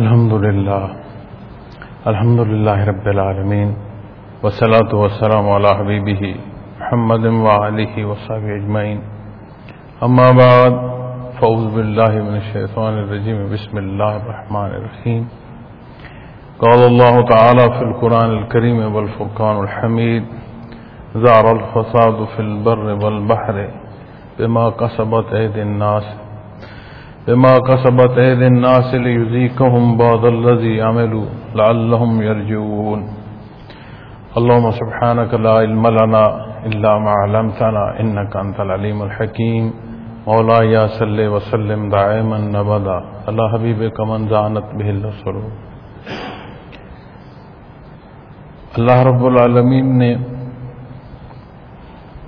الحمد لله الحمد لله رب العالمين والصلاة والسلام على حبيبه محمد وعليه وصحبه أجمعين أما بعد فأعوذ بالله من الشيطان الرجيم بسم الله الرحمن الرحيم قال الله تعالى في القرآن الكريم والفرقان الحميد زار الفساد في البر والبحر بما قصبت أيدي الناس۔ بما قصبت أيدي الناس ليذيقهم بعض الذي عملوا لعلهم يرجعون. اللهم سبحانك لا علم لنا إلا ما علمتنا إنك أنت العليم الحكيم. مولا يا صل وسلم دائما نبدا الله حبيبك من زانت به السرور اللہ رب العالمین نے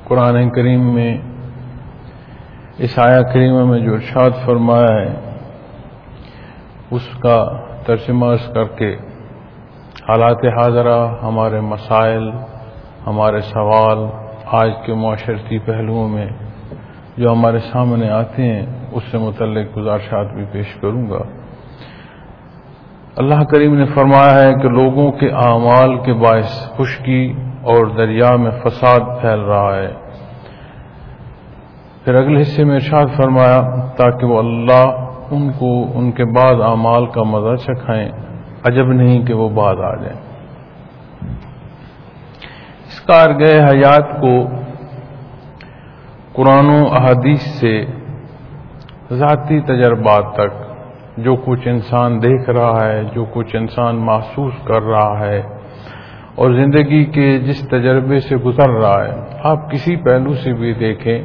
قرآن کریم میں اس آیا کریمہ میں جو ارشاد فرمایا ہے، اس کا ترجمہ اس کر کے حالات حاضرہ، ہمارے مسائل، ہمارے سوال، آج کے معاشرتی پہلوؤں میں جو ہمارے سامنے آتے ہیں، اس سے متعلق گزارشات بھی پیش کروں گا۔ اللہ کریم نے فرمایا ہے کہ لوگوں کے اعمال کے باعث خشکی اور دریا میں فساد پھیل رہا ہے۔ پھر اگلے حصے میں ارشاد فرمایا، تاکہ وہ اللہ ان کو ان کے بعد اعمال کا مزہ چکھائیں۔ عجب نہیں کہ وہ بعد آ جائیں۔ اس کار گئے حیات کو قرآن و احادیث سے ذاتی تجربات تک، جو کچھ انسان دیکھ رہا ہے، جو کچھ انسان محسوس کر رہا ہے، اور زندگی کے جس تجربے سے گزر رہا ہے، آپ کسی پہلو سے بھی دیکھیں۔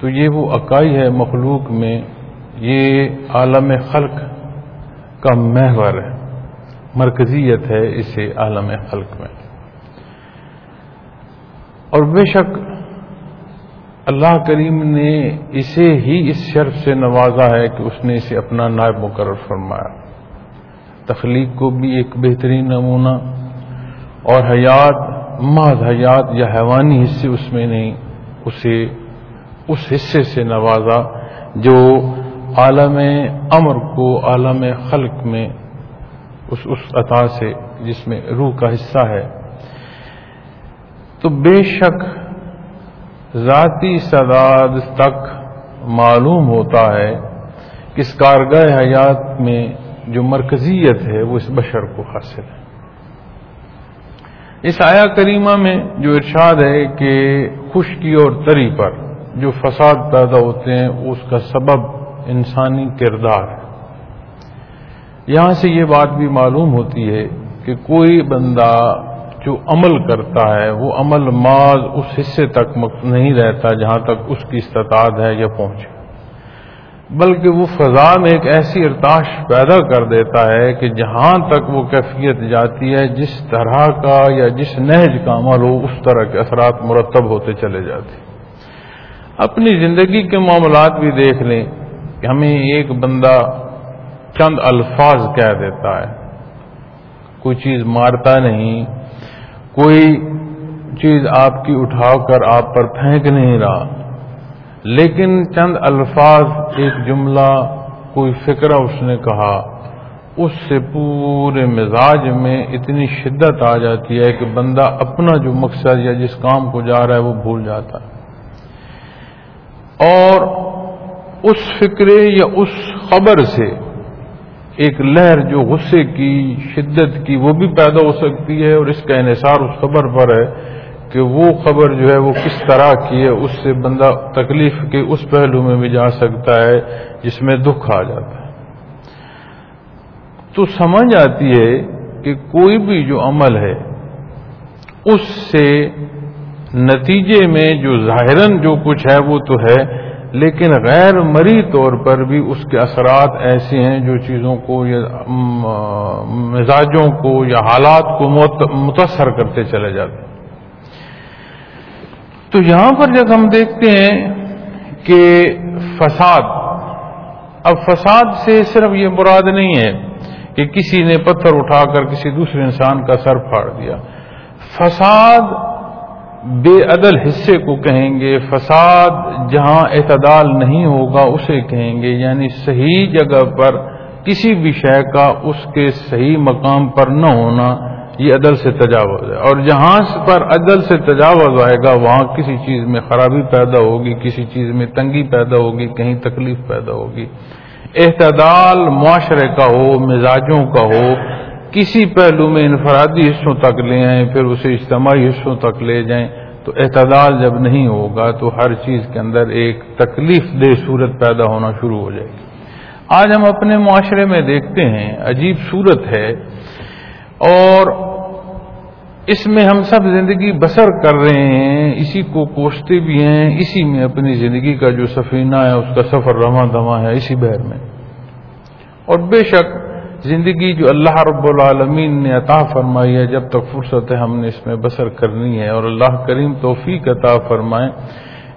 تو یہ وہ عقائی ہے مخلوق میں، یہ عالم خلق کا محور ہے، مرکزیت ہے اسے عالم خلق میں۔ اور بے شک اللہ کریم نے اسے ہی اس شرف سے نوازا ہے کہ اس نے اسے اپنا نائب مقرر فرمایا۔ تخلیق کو بھی ایک بہترین نمونہ اور حیات، محض حیات یا حیوانی حصے اس میں نہیں، اسے اس حصے سے نوازا جو عالم امر کو عالم خلق میں اس اس عطا سے جس میں روح کا حصہ ہے۔ تو بے شک ذاتی سداد تک معلوم ہوتا ہے کہ اس کارگاہ حیات میں جو مرکزیت ہے وہ اس بشر کو حاصل ہے۔ اس آیا کریمہ میں جو ارشاد ہے کہ خشکی اور تری پر جو فساد پیدا ہوتے ہیں، اس کا سبب انسانی کردار ہے۔ یہاں سے یہ بات بھی معلوم ہوتی ہے کہ کوئی بندہ جو عمل کرتا ہے، وہ عمل ماض اس حصے تک نہیں رہتا جہاں تک اس کی استطاعت ہے یا پہنچے۔ بلکہ وہ فضا میں ایک ایسی ارتاش پیدا کر دیتا ہے کہ جہاں تک وہ کیفیت جاتی ہے، جس طرح کا یا جس نہج کا عمل ہو، اس طرح کے اثرات مرتب ہوتے چلے جاتے۔ ہیں اپنی زندگی کے معاملات بھی دیکھ لیں کہ ہمیں ایک بندہ چند الفاظ کہہ دیتا ہے۔ کوئی چیز مارتا نہیں، کوئی چیز آپ کی اٹھا کر آپ پر پھینک نہیں رہا۔ لیکن چند الفاظ، ایک جملہ، کوئی فکرہ اس نے کہا، اس سے پورے مزاج میں اتنی شدت آ جاتی ہے کہ بندہ اپنا جو مقصد یا جس کام کو جا رہا ہے وہ بھول جاتا ہے۔ اور اس فکرے یا اس خبر سے ایک لہر جو غصے کی، شدت کی، وہ بھی پیدا ہو سکتی ہے اور اس کا انحصار اس خبر پر ہے کہ وہ خبر جو ہے وہ کس طرح کی ہے، اس سے بندہ تکلیف کے اس پہلو میں بھی جا سکتا ہے جس میں دکھ آ جاتا ہے۔ تو سمجھ آتی ہے کہ کوئی بھی جو عمل ہے، اس سے نتیجے میں جو ظاہراً جو کچھ ہے وہ تو ہے، لیکن غیر مری طور پر بھی اس کے اثرات ایسے ہیں جو چیزوں کو یا مزاجوں کو یا حالات کو متاثر کرتے چلے جاتے ہیں۔ تو یہاں پر جب ہم دیکھتے ہیں کہ فساد، اب فساد سے صرف یہ مراد نہیں ہے کہ کسی نے پتھر اٹھا کر کسی دوسرے انسان کا سر پھاڑ دیا۔ فساد بے عدل حصے کو کہیں گے، فساد جہاں اعتدال نہیں ہوگا اسے کہیں گے۔ یعنی صحیح جگہ پر کسی بھی شے کا اس کے صحیح مقام پر نہ ہونا، یہ عدل سے تجاوز ہے۔ اور جہاں پر عدل سے تجاوز آئے گا، وہاں کسی چیز میں خرابی پیدا ہوگی، کسی چیز میں تنگی پیدا ہوگی، کہیں تکلیف پیدا ہوگی۔ اعتدال معاشرے کا ہو، مزاجوں کا ہو کسی پہلو میں انفرادی حصوں تک لے آئیں، پھر اسے اجتماعی حصوں تک لے جائیں، تو اعتدال جب نہیں ہوگا، تو ہر چیز کے اندر ایک تکلیف دہ صورت پیدا ہونا شروع ہو جائے گی۔ آج ہم اپنے معاشرے میں دیکھتے ہیں، عجیب صورت ہے، اور اس میں ہم سب زندگی بسر کر رہے ہیں، اسی کو کوشتے بھی ہیں، اسی میں اپنی زندگی کا جو سفینہ ہے، اس کا سفر رواں دواں ہے، اسی بہر میں۔ اور بے شک زندگی جو اللہ رب العالمین نے عطا فرمائی ہے، جب تک فرصت ہے ہم نے اس میں بسر کرنی ہے اور اللہ کریم توفیق عطا فرمائے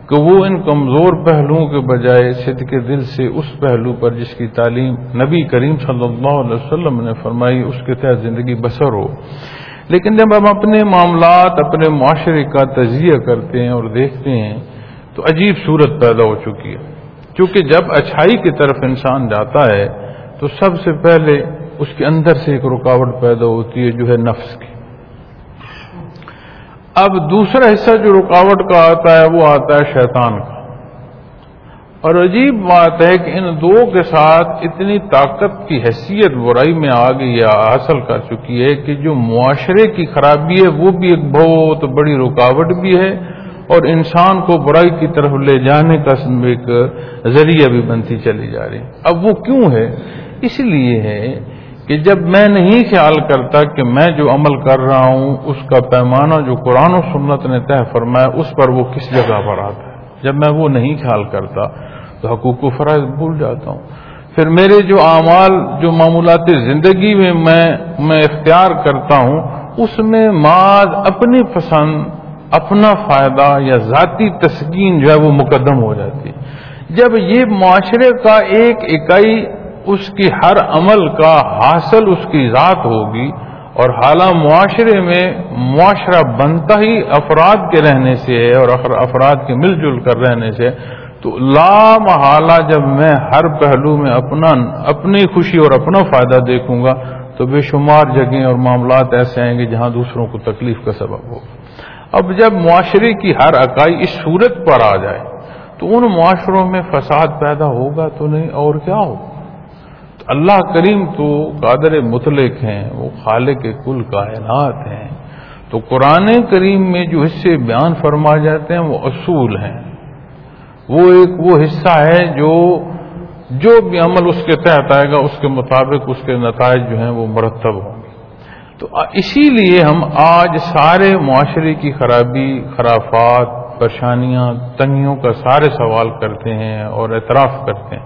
کہ وہ ان کمزور پہلوؤں کے بجائے صد کے دل سے اس پہلو پر جس کی تعلیم نبی کریم صلی اللہ علیہ وسلم نے فرمائی، اس کے تحت زندگی بسر ہو۔ لیکن جب ہم اپنے معاملات، اپنے معاشرے کا تجزیہ کرتے ہیں اور دیکھتے ہیں، تو عجیب صورت پیدا ہو چکی ہے۔ کیونکہ جب اچھائی کی طرف انسان جاتا ہے تو سب سے پہلے اس کے اندر سے ایک رکاوٹ پیدا ہوتی ہے جو ہے نفس کی۔ اب دوسرا حصہ جو رکاوٹ کا آتا ہے وہ آتا ہے شیطان کا۔ اور عجیب بات ہے کہ ان دو کے ساتھ اتنی طاقت کی حیثیت برائی میں آ گئی یا حاصل کر چکی ہے کہ جو معاشرے کی خرابی ہے وہ بھی ایک بہت بڑی رکاوٹ بھی ہے اور انسان کو برائی کی طرف لے جانے کا ایک ذریعہ بھی بنتی چلی جا رہی۔ اب وہ کیوں ہے؟ اس لیے ہے کہ جب میں نہیں خیال کرتا کہ میں جو عمل کر رہا ہوں، اس کا پیمانہ جو قرآن و سنت نے طے فرمایا، اس پر وہ کس جگہ پر آتا ہے؟ جب میں وہ نہیں خیال کرتا تو حقوق و فرائض بھول جاتا ہوں۔ پھر میرے جو اعمال، جو معمولات زندگی میں میں میں اختیار کرتا ہوں، اس میں ماض اپنی پسند، اپنا فائدہ یا ذاتی تسکین جو ہے وہ مقدم ہو جاتی۔ ہے جب یہ معاشرے کا ایک اکائی اس کی ہر عمل کا حاصل اس کی ذات ہوگی اور حالہ معاشرے میں معاشرہ بنتا ہی افراد کے رہنے سے ہے اور افراد کے مل جل کر رہنے سے تو لا محالہ جب میں ہر پہلو میں اپنا اپنی خوشی اور اپنا فائدہ دیکھوں گا، تو بے شمار جگہیں اور معاملات ایسے آئیں گے جہاں دوسروں کو تکلیف کا سبب ہو۔ اب جب معاشرے کی ہر اکائی اس صورت پر آ جائے، تو ان معاشروں میں فساد پیدا ہوگا تو نہیں، اور کیا ہو تو اللہ کریم تو قادر مطلق ہیں، وہ خالق کل کائنات ہیں۔ تو قرآن کریم میں جو حصے بیان فرمائے جاتے ہیں، وہ اصول ہیں۔ وہ ایک وہ حصہ ہے جو جو بھی عمل اس کے تحت آئے گا، اس کے مطابق اس کے نتائج جو ہیں، وہ مرتب ہوں گے۔ تو اسی لیے ہم آج سارے معاشرے کی خرابی، خرافات، پریشانیاں، تنگیوں کا سارے سوال کرتے ہیں اور اعتراف کرتے ہیں۔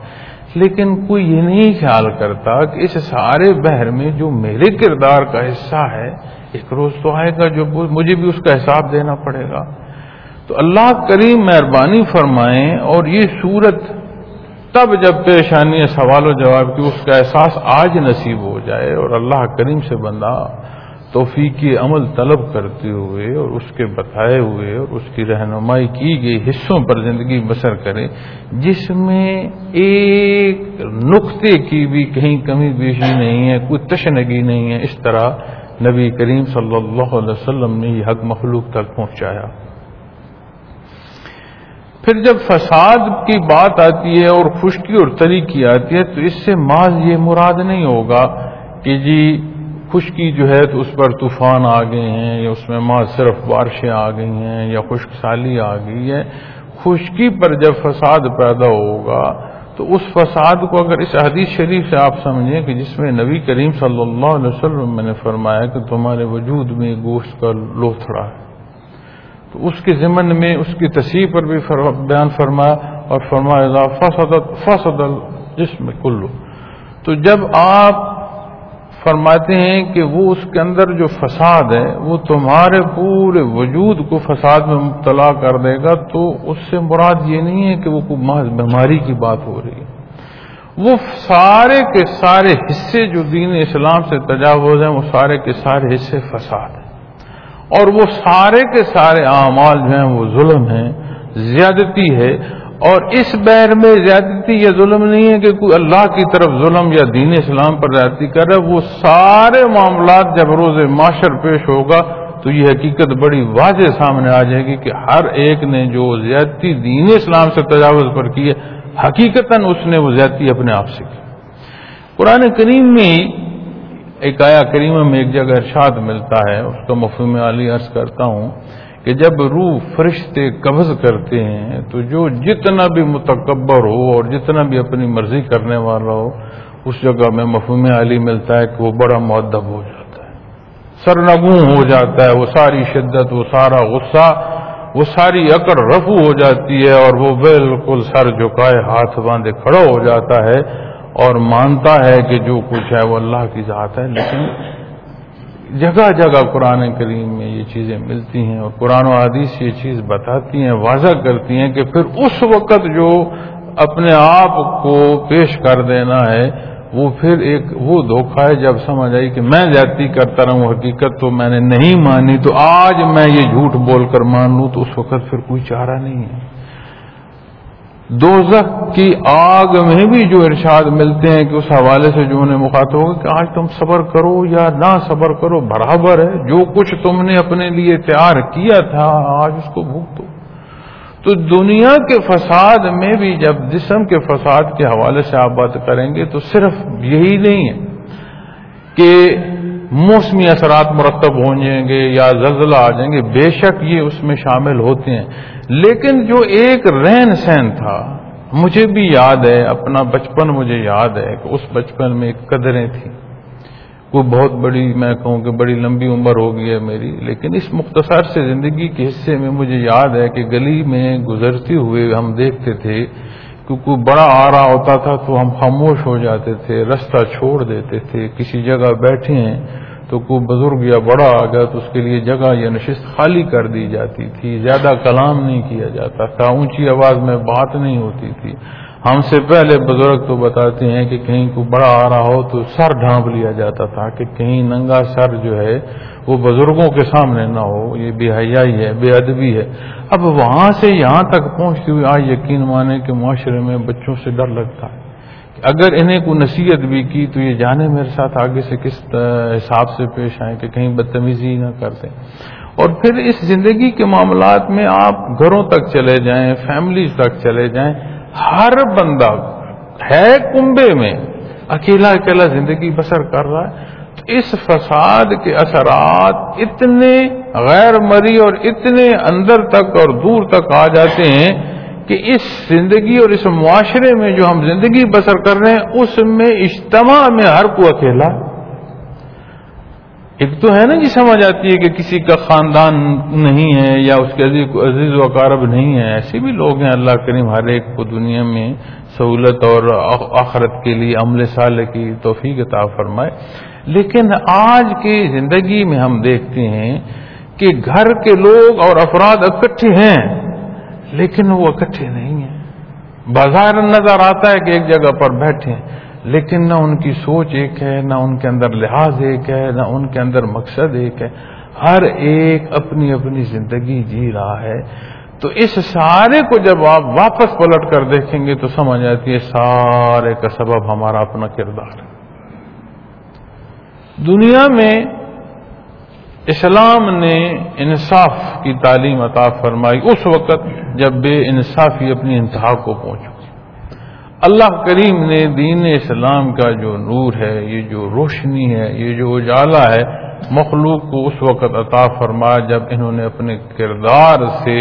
لیکن کوئی یہ نہیں خیال کرتا کہ اس سارے بحر میں جو میرے کردار کا حصہ ہے، ایک روز تو آئے گا جو مجھے بھی اس کا حساب دینا پڑے گا۔ تو اللہ کریم مہربانی فرمائیں اور یہ صورت تب جب پیشانی سوال و جواب کی، اس کا احساس آج نصیب ہو جائے اور اللہ کریم سے بندہ توفیق عمل طلب کرتے ہوئے اور اس کے بتائے ہوئے اور اس کی رہنمائی کی گئی حصوں پر زندگی بسر کرے، جس میں ایک نقطے کی بھی کہیں کمی بیشی نہیں ہے، کوئی تشنگی نہیں ہے، اس طرح نبی کریم صلی اللہ علیہ وسلم نے یہ حق مخلوق تک پہنچایا۔ پھر جب فساد کی بات آتی ہے اور خشکی اور تری کی آتی ہے، تو اس سے ماض یہ مراد نہیں ہوگا کہ جی خشکی جو ہے تو اس پر طوفان آ گئے ہیں، یا اس میں ماض صرف بارشیں آ گئی ہیں، یا خشک سالی آ گئی ہے۔ خشکی پر جب فساد پیدا ہوگا تو اس فساد کو اگر اس حدیث شریف سے آپ سمجھیں کہ جس میں نبی کریم صلی اللہ علیہ وسلم میں نے فرمایا کہ تمہارے وجود میں گوشت کا لوتھڑا ہے۔ تو اس کے ضمن میں اس کی تصحیح پر بھی بیان فرمایا اور فرمایا فصد جسم کلو تو جب آپ فرماتے ہیں کہ وہ اس کے اندر جو فساد ہے، وہ تمہارے پورے وجود کو فساد میں مبتلا کر دے گا، تو اس سے مراد یہ نہیں ہے کہ وہ کوئی محض بیماری کی بات ہو رہی ہے۔ وہ سارے کے سارے حصے جو دین اسلام سے تجاوز ہیں، وہ سارے کے سارے حصے فساد ہیں۔ اور وہ سارے کے سارے اعمال جو ہیں، وہ ظلم ہیں، زیادتی ہے۔ اور اس بیر میں زیادتی یا ظلم نہیں ہے کہ کوئی اللہ کی طرف ظلم یا دین اسلام پر زیادتی کر رہا ہے، وہ سارے معاملات جب روز معاشر پیش ہوگا تو یہ حقیقت بڑی واضح سامنے آ جائے گی کہ ہر ایک نے جو زیادتی دین اسلام سے تجاوز پر کی ہے حقیقت اس نے وہ زیادتی اپنے آپ سے کی۔ قرآن کریم میں ایک آیا کریمہ میں ایک جگہ ارشاد ملتا ہے، اس کا مفہوم علی عرض کرتا ہوں۔ کہ جب روح فرشتے قبض کرتے ہیں، تو جو جتنا بھی متکبر ہو اور جتنا بھی اپنی مرضی کرنے والا ہو، اس جگہ میں مفہوم علی ملتا ہے کہ وہ بڑا معدب ہو جاتا ہے۔ سرنگوں ہو جاتا ہے، وہ ساری شدت، وہ سارا غصہ، وہ ساری اکڑ رفو ہو جاتی ہے اور وہ بالکل سر جھکائے ہاتھ باندھے کھڑا ہو جاتا ہے اور مانتا ہے کہ جو کچھ ہے وہ اللہ کی ذات ہے، لیکن جگہ جگہ قرآن کریم میں یہ چیزیں ملتی ہیں اور قرآن و حدیث یہ چیز بتاتی ہیں، واضح کرتی ہیں کہ پھر اس وقت جو اپنے آپ کو پیش کر دینا ہے، وہ پھر ایک وہ دھوکھا ہے جب سمجھ آئی کہ میں جاتی کرتا رہا ہوں حقیقت تو میں نے نہیں مانی، تو آج میں یہ جھوٹ بول کر مان لوں، تو اس وقت پھر کوئی چارہ نہیں ہے۔ دوزخ کی آگ میں بھی جو ارشاد ملتے ہیں کہ اس حوالے سے جو انہیں مخاطب ہوگا کہ آج تم صبر کرو یا نہ صبر کرو، برابر ہے۔ جو کچھ تم نے اپنے لیے تیار کیا تھا، آج اس کو بھوک دو تو دنیا کے فساد میں بھی جب جسم کے فساد کے حوالے سے آپ بات کریں گے تو صرف یہی نہیں ہے کہ موسمی اثرات مرتب ہو جائیں گے یا زلزلہ آ جائیں گے، بے شک یہ اس میں شامل ہوتے ہیں۔ لیکن جو ایک رہن سہن تھا، مجھے بھی یاد ہے، اپنا بچپن مجھے یاد ہے کہ اس بچپن میں ایک قدریں تھیں۔ کوئی بہت بڑی، میں کہوں کہ بڑی لمبی عمر ہو گئی ہے میری، لیکن اس مختصر سے زندگی کے حصے میں مجھے یاد ہے کہ گلی میں گزرتے ہوئے ہم دیکھتے تھے کہ کوئی بڑا آ رہا ہوتا تھا تو ہم خاموش ہو جاتے تھے، رستہ چھوڑ دیتے تھے، کسی جگہ بیٹھے ہیں تو کوئی بزرگ یا بڑا آ گیا تو اس کے لیے جگہ یا نشست خالی کر دی جاتی تھی، زیادہ کلام نہیں کیا جاتا تھا، اونچی آواز میں بات نہیں ہوتی تھی۔ ہم سے پہلے بزرگ تو بتاتے ہیں کہ کہیں کوئی بڑا آ رہا ہو تو سر ڈھانپ لیا جاتا تھا کہ کہیں ننگا سر جو ہے وہ بزرگوں کے سامنے نہ ہو، یہ بے حیائی ہے، بے ادبی ہے۔ اب وہاں سے یہاں تک پہنچتی ہوئی آج یقین مانے کہ معاشرے میں بچوں سے ڈر لگتا ہے۔ اگر انہیں کو نصیحت بھی کی تو یہ جانے میرے ساتھ آگے سے کس حساب سے پیش آئیں کہ کہیں بدتمیزی نہ کرتے اور پھر اس زندگی کے معاملات میں آپ گھروں تک چلے جائیں، فیملیز تک چلے جائیں ہر بندہ ہے کنبے میں، اکیلا اکیلا زندگی بسر کر رہا ہے اس فساد کے اثرات اتنے غیر مری اور اتنے اندر تک اور دور تک آ جاتے ہیں کہ اس زندگی اور اس معاشرے میں جو ہم زندگی بسر کر رہے ہیں، اس میں اجتماع میں ہر کو اکیلا ایک تو ہے نا جی سمجھ آتی ہے کہ کسی کا خاندان نہیں ہے یا اس کے عزیز و اقارب نہیں ہے، ایسے بھی لوگ ہیں اللہ کریم ہر ایک کو دنیا میں سہولت اور آخرت کے لیے عمل سال کی توفیق عطا فرمائے۔ لیکن آج کی زندگی میں ہم دیکھتے ہیں کہ گھر کے لوگ اور افراد اکٹھے ہیں، لیکن وہ اکٹھے نہیں ہیں۔ بازار نظر آتا ہے کہ ایک جگہ پر بیٹھے ہیں۔ لیکن نہ ان کی سوچ ایک ہے، نہ ان کے اندر لحاظ ایک ہے، نہ ان کے اندر مقصد ایک ہے۔ ہر ایک اپنی اپنی زندگی جی رہا ہے۔ تو اس سارے کو جب آپ واپس پلٹ کر دیکھیں گے تو سمجھ آتی ہے، سارے کا سبب ہمارا اپنا کردار۔ ہے دنیا میں اسلام نے انصاف کی تعلیم عطا فرمائی۔ اس وقت جب بے انصافی اپنی انتہا کو پہنچ اللہ کریم نے دین اسلام کا جو نور ہے، یہ جو روشنی ہے، یہ جو اجالا ہے، مخلوق کو اس وقت عطا فرمایا جب انہوں نے اپنے کردار سے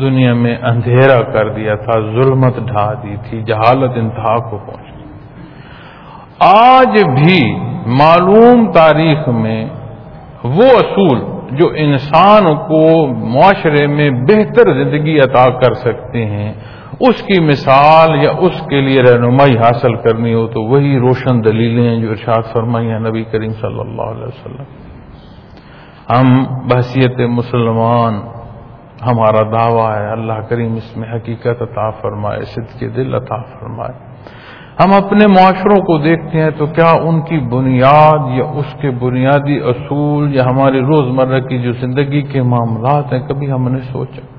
دنیا میں اندھیرا کر دیا تھا، ظلمت ڈھا دی تھی، جہالت انتہا کو پہنچ آج بھی معلوم تاریخ میں وہ اصول جو انسان کو معاشرے میں بہتر زندگی عطا کر سکتے ہیں اس کی مثال یا اس کے لیے رہنمائی حاصل کرنی ہو تو وہی روشن دلیلیں ہیں جو ارشاد فرمائی ہیں نبی کریم صلی اللہ علیہ وسلم۔ ہم بحثیت مسلمان، ہمارا دعویٰ ہے اللہ کریم اس میں حقیقت عطا فرمائے صد کے دل عطا فرمائے۔ ہم اپنے معاشروں کو دیکھتے ہیں تو کیا ان کی بنیاد یا اس کے بنیادی اصول یا ہماری روزمرہ کی جو زندگی کے معاملات ہیں کبھی ہم نے سوچا؟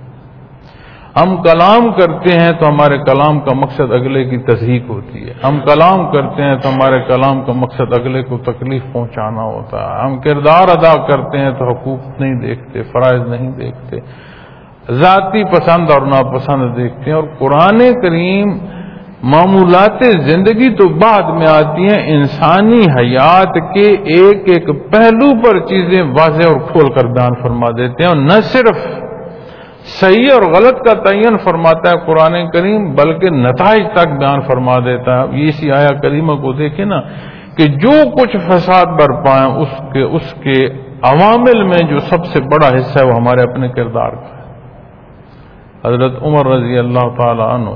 ہم کلام کرتے ہیں تو ہمارے کلام کا مقصد اگلے کی تصدیق ہوتی ہے۔ ہم کلام کرتے ہیں تو ہمارے کلام کا مقصد اگلے کو تکلیف پہنچانا ہوتا ہے۔ ہم کردار ادا کرتے ہیں تو حقوق نہیں دیکھتے، فرائض نہیں دیکھتے۔ ذاتی پسند اور ناپسند دیکھتے ہیں اور قرآن کریم معمولات زندگی تو بعد میں آتی ہیں۔ انسانی حیات کے ایک ایک پہلو پر چیزیں واضح اور کھول کر بیان فرما دیتے ہیں۔ اور نہ صرف صحیح اور غلط کا تعین فرماتا ہے قرآن کریم، بلکہ نتائج تک بیان فرما دیتا ہے۔ یہ اسی آیا کریمہ کو دیکھیں نا کہ جو کچھ فساد برپائیں اس کے اس کے عوامل میں جو سب سے بڑا حصہ ہے، وہ ہمارے اپنے کردار کا ہے۔ حضرت عمر رضی اللہ تعالی عنہ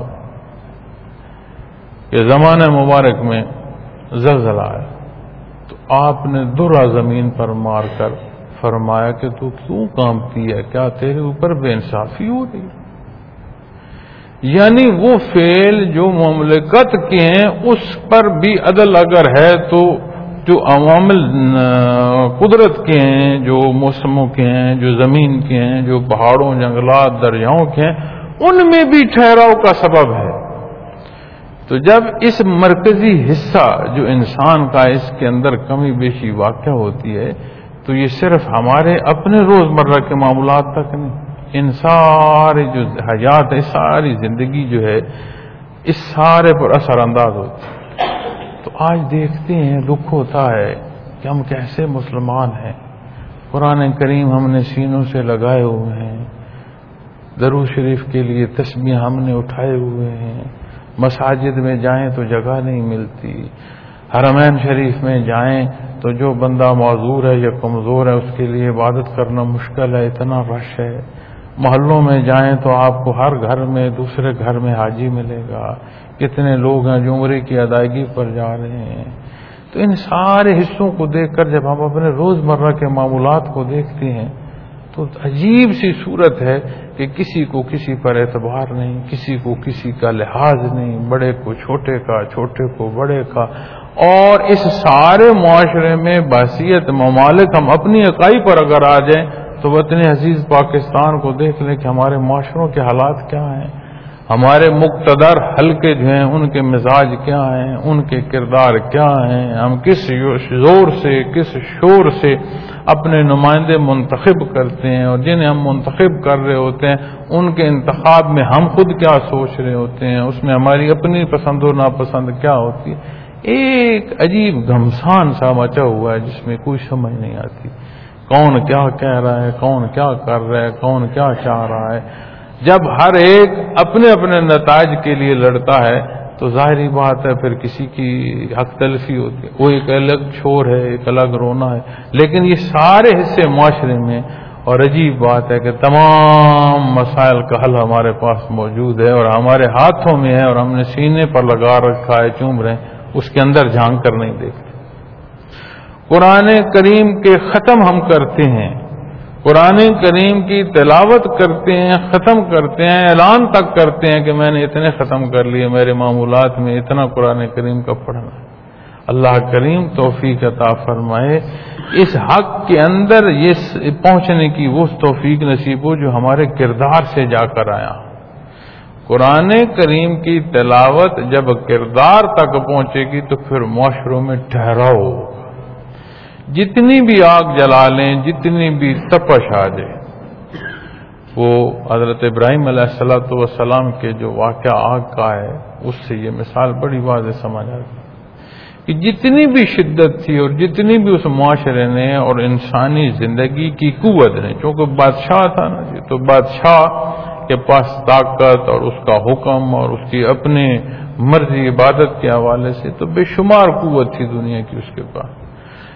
یہ زمانہ مبارک میں زلزلہ ہے تو آپ نے درا زمین پر مار کر فرمایا کہ تو کیوں کامتی ہے؟ کیا تیرے اوپر بے انصافی ہو رہی یعنی وہ فیل جو مملکت کے ہیں، اس پر بھی عدل اگر ہے تو جو عوامل قدرت کے ہیں، جو موسموں کے ہیں، جو زمین کے ہیں، جو پہاڑوں، جنگلات، دریاؤں کے ہیں، ان میں بھی ٹھہراؤ کا سبب ہے۔ تو جب اس مرکزی حصہ جو انسان کا اس کے اندر کمی بیشی واقع ہوتی ہے تو یہ صرف ہمارے اپنے روزمرہ کے معاملات تک نہیں، ان سارے جو حیات ہے ساری زندگی جو ہے، اس سارے پر اثر انداز ہوتی ہے۔ تو آج دیکھتے ہیں، دکھ ہوتا ہے کہ ہم کیسے مسلمان ہیں۔ قرآن کریم ہم نے سینوں سے لگائے ہوئے ہیں۔ درو شریف کے لیے تسبیح ہم نے اٹھائے ہوئے ہیں۔ مساجد میں جائیں تو جگہ نہیں ملتی۔ حرمین شریف میں جائیں تو جو بندہ معذور ہے یا کمزور ہے اس کے لیے عبادت کرنا مشکل ہے، اتنا رش ہے۔ محلوں میں جائیں تو آپ کو ہر گھر میں، دوسرے گھر میں حاجی ملے گا۔ کتنے لوگ ہیں جو عمرے کی ادائیگی پر جا رہے ہیں۔ تو ان سارے حصوں کو دیکھ کر جب ہم اپنے روزمرہ کے معمولات کو دیکھتے ہیں، تو عجیب سی صورت ہے کہ کسی کو کسی پر اعتبار نہیں، کسی کو کسی کا لحاظ نہیں، بڑے کو، چھوٹے کا، چھوٹے کو، بڑے کا۔ اور اس سارے معاشرے میں بحثیت، ممالک ہم اپنی اکائی پر اگر آ جائیں تو وطن عزیز پاکستان کو دیکھ لیں کہ ہمارے معاشروں کے حالات کیا ہیں، ہمارے مقتدر حلقے جو ہیں ان کے مزاج کیا ہیں، ان کے کردار کیا ہیں، ہم کس زور سے، کس شور سے اپنے نمائندے منتخب کرتے ہیں اور جنہیں ہم منتخب کر رہے ہوتے ہیں، ان کے انتخاب میں ہم خود کیا سوچ رہے ہوتے ہیں، اس میں ہماری اپنی پسند و ناپسند کیا ہوتی ہے؟ ایک عجیب گھمسان سا مچا ہوا ہے جس میں کوئی سمجھ نہیں آتی۔ کون کیا کہہ رہا ہے، کون کیا کر رہا ہے، کون کیا چاہ رہا ہے۔ جب ہر ایک اپنے اپنے نتائج کے لیے لڑتا ہے تو ظاہری بات ہے پھر کسی کی حق تلفی ہوتی ہے۔ وہ ایک الگ شور ہے، ایک الگ رونا ہے۔ لیکن یہ سارے حصے معاشرے میں اور عجیب بات ہے کہ تمام مسائل کا حل ہمارے پاس موجود ہے اور ہمارے ہاتھوں میں ہے اور ہم نے سینے پر لگا رکھا ہے، چوم رہے ہیں۔ اس کے اندر جھانک کر نہیں دیکھتے قرآن کریم کے ختم ہم کرتے ہیں۔ قرآن کریم کی تلاوت کرتے ہیں، ختم کرتے ہیں، اعلان تک کرتے ہیں کہ میں نے اتنے ختم کر لیے، میرے معمولات میں اتنا قرآن کریم کا پڑھنا ہے۔ اللہ کریم توفیق عطا فرمائے۔ اس حق کے اندر یہ پہنچنے کی وہ توفیق نصیب ہو جو ہمارے کردار سے جا کر آیا۔ قرآن کریم کی تلاوت جب کردار تک پہنچے گی تو پھر معاشروں میں ٹھہراؤ۔ جتنی بھی آگ جلا لیں، جتنی بھی تپش آ جائے۔ وہ حضرت ابراہیم علیہ السلط والسلام کے جو واقعہ آگ کا ہے، اس سے یہ مثال بڑی واضح سمجھ آتی کہ جتنی بھی شدت تھی اور جتنی بھی اس معاشرے نے اور انسانی زندگی کی قوت نے، چونکہ بادشاہ تھا نا جی تو بادشاہ کے پاس طاقت اور اس کا حکم اور اس کی اپنے مرضی عبادت کے حوالے سے تو بے شمار قوت تھی دنیا کی اس کے پاس۔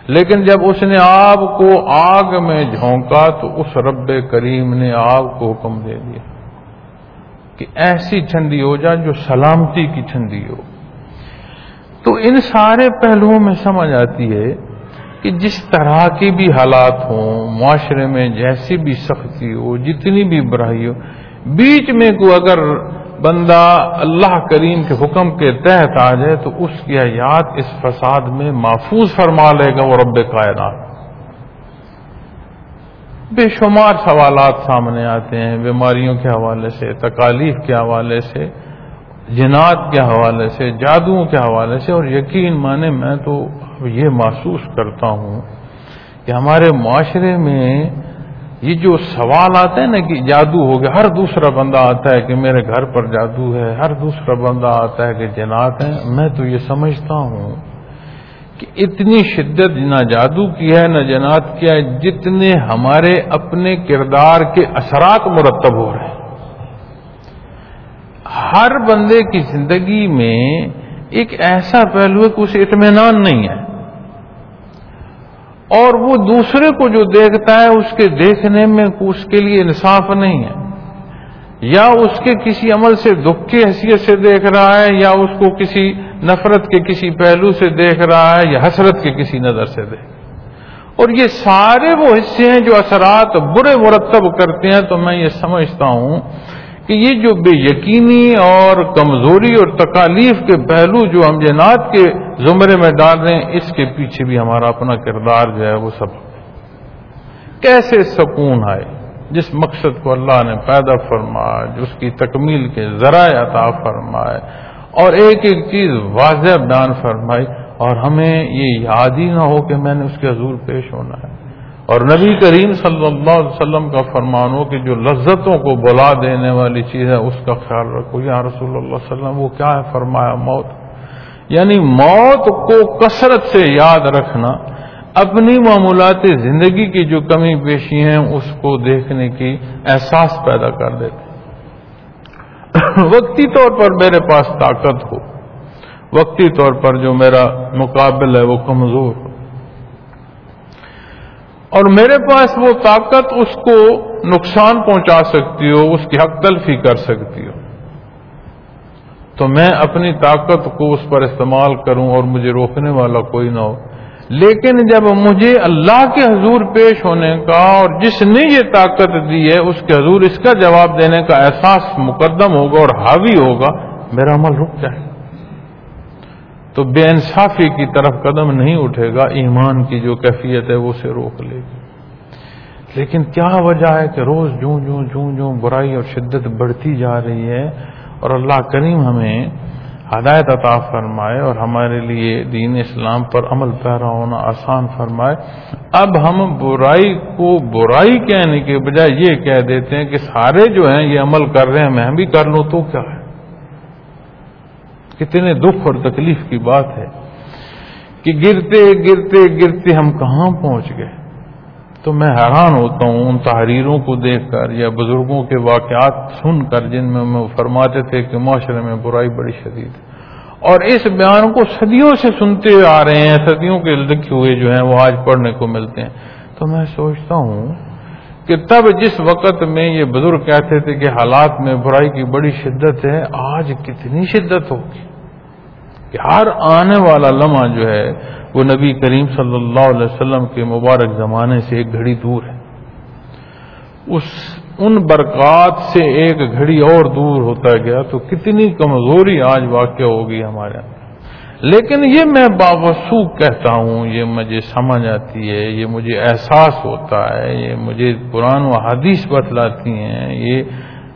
لیکن جب اس نے آگ کو آگ میں جھونکا تو اس رب کریم نے آگ کو حکم دے دیا کہ ایسی ٹھنڈی ہو جائے جو سلامتی کی ٹھنڈی ہو۔ تو ان سارے پہلوؤں میں سمجھ آتی ہے کہ جس طرح کی بھی حالات ہوں، معاشرے میں جیسی بھی سختی ہو، جتنی بھی برائی ہو بیچ میں کو اگر بندہ اللہ کریم کے حکم کے تحت آ جائے تو اس کی حیات اس فساد میں محفوظ فرما لے گا وہ رب کائنات۔ بے شمار سوالات سامنے آتے ہیں، بیماریوں کے حوالے سے، تکالیف کے حوالے سے، جنات کے حوالے سے، جادوؤں کے حوالے سے، اور یقین مانے میں تو یہ محسوس کرتا ہوں کہ ہمارے معاشرے میں یہ جو سوال آتے ہیں نا کہ جادو ہو گیا، ہر دوسرا بندہ آتا ہے کہ میرے گھر پر جادو ہے، ہر دوسرا بندہ آتا ہے کہ جنات ہیں۔ میں تو یہ سمجھتا ہوں کہ اتنی شدت نہ جادو کی ہے، نہ جنات کیا ہے، جتنے ہمارے اپنے کردار کے اثرات مرتب ہو رہے ہیں۔ ہر بندے کی زندگی میں ایک ایسا پہلو ہے کہ اسے اطمینان نہیں ہے۔ اور وہ دوسرے کو جو دیکھتا ہے اس کے دیکھنے میں اس کے لیے انصاف نہیں ہے۔ یا اس کے کسی عمل سے دکھ کی حیثیت سے دیکھ رہا ہے، یا اس کو کسی نفرت کے کسی پہلو سے دیکھ رہا ہے، یا حسرت کے کسی نظر سے دیکھ۔ اور یہ سارے وہ حصے ہیں جو اثرات برے مرتب کرتے ہیں، تو میں یہ سمجھتا ہوں کہ یہ جو بے یقینی اور کمزوری اور تکالیف کے پہلو جو ہم جنات کے زمرے میں ڈال رہے ہیں، اس کے پیچھے بھی ہمارا اپنا کردار جو ہے وہ سب کیسے سکون آئے؟ جس مقصد کو اللہ نے پیدا فرمایا جس کی تکمیل کے ذرائع عطا فرمائے، اور ایک ایک چیز واضح بیان فرمائی، اور ہمیں یہ یاد ہی نہ ہو کہ میں نے اس کے حضور پیش ہونا ہے۔ اور نبی کریم صلی اللہ علیہ وسلم کا فرمان ہو کہ جو لذتوں کو بلا دینے والی چیز ہے، اس کا خیال رکھو۔ یا رسول اللہ علیہ وسلم، وہ کیا ہے؟ فرمایا، موت۔ یعنی موت کو کثرت سے یاد رکھنا، اپنی معمولات زندگی کی جو کمی پیشی ہیں، اس کو دیکھنے کی احساس پیدا کر دیتے وقتی طور پر میرے پاس طاقت ہو۔ وقتی طور پر جو میرا مقابل ہے، وہ کمزور۔ اور میرے پاس وہ طاقت اس کو نقصان پہنچا سکتی ہو، اس کی حق تلفی کر سکتی ہو۔ تو میں اپنی طاقت کو اس پر استعمال کروں اور مجھے روکنے والا کوئی نہ ہو۔ لیکن جب مجھے اللہ کے حضور پیش ہونے کا اور جس نے یہ طاقت دی ہے، اس کے حضور اس کا جواب دینے کا احساس مقدم ہوگا اور حاوی ہوگا، میرا عمل رک جائے۔ تو بے انصافی کی طرف قدم نہیں اٹھے گا، ایمان کی جو کیفیت ہے وہ اسے روک لے گی۔ لیکن کیا وجہ ہے کہ روز جوں جوں جوں جوں برائی اور شدت بڑھتی جا رہی ہے اور اللہ کریم ہمیں ہدایت عطا فرمائے اور ہمارے لیے دین اسلام پر عمل پیرا ہونا آسان فرمائے۔ اب ہم برائی کو برائی کہنے کے بجائے یہ کہہ دیتے ہیں کہ سارے جو ہیں یہ عمل کر رہے ہیں، میں بھی کر لوں تو کیا ہے؟ کتنے دکھ اور تکلیف کی بات ہے کہ گرتے گرتے گرتے ہم کہاں پہنچ گئے؟ تو میں حیران ہوتا ہوں ان تحریروں کو دیکھ کر یا بزرگوں کے واقعات سن کر جن میں وہ فرماتے تھے کہ معاشرے میں برائی بڑی شدید ہے۔ اور اس بیان کو صدیوں سے سنتے آ رہے ہیں، صدیوں کے لکھے ہوئے جو ہیں وہ آج پڑھنے کو ملتے ہیں۔ تو میں سوچتا ہوں کہ تب جس وقت میں یہ بزرگ کہتے تھے کہ حالات میں برائی کی بڑی شدت ہے، آج کتنی شدت ہوگی؟ کہ ہر آنے والا لمحہ جو ہے، وہ نبی کریم صلی اللہ علیہ وسلم کے مبارک زمانے سے ایک گھڑی دور ہے۔ اس، ان برکات سے ایک گھڑی اور دور ہوتا گیا تو کتنی کمزوری آج واقع ہوگی ہمارے اندر۔ لیکن یہ میں باوسوخ کہتا ہوں، یہ مجھے سمجھ آتی ہے، یہ مجھے احساس ہوتا ہے، یہ مجھے قرآن و حدیث بتلاتی ہیں، یہ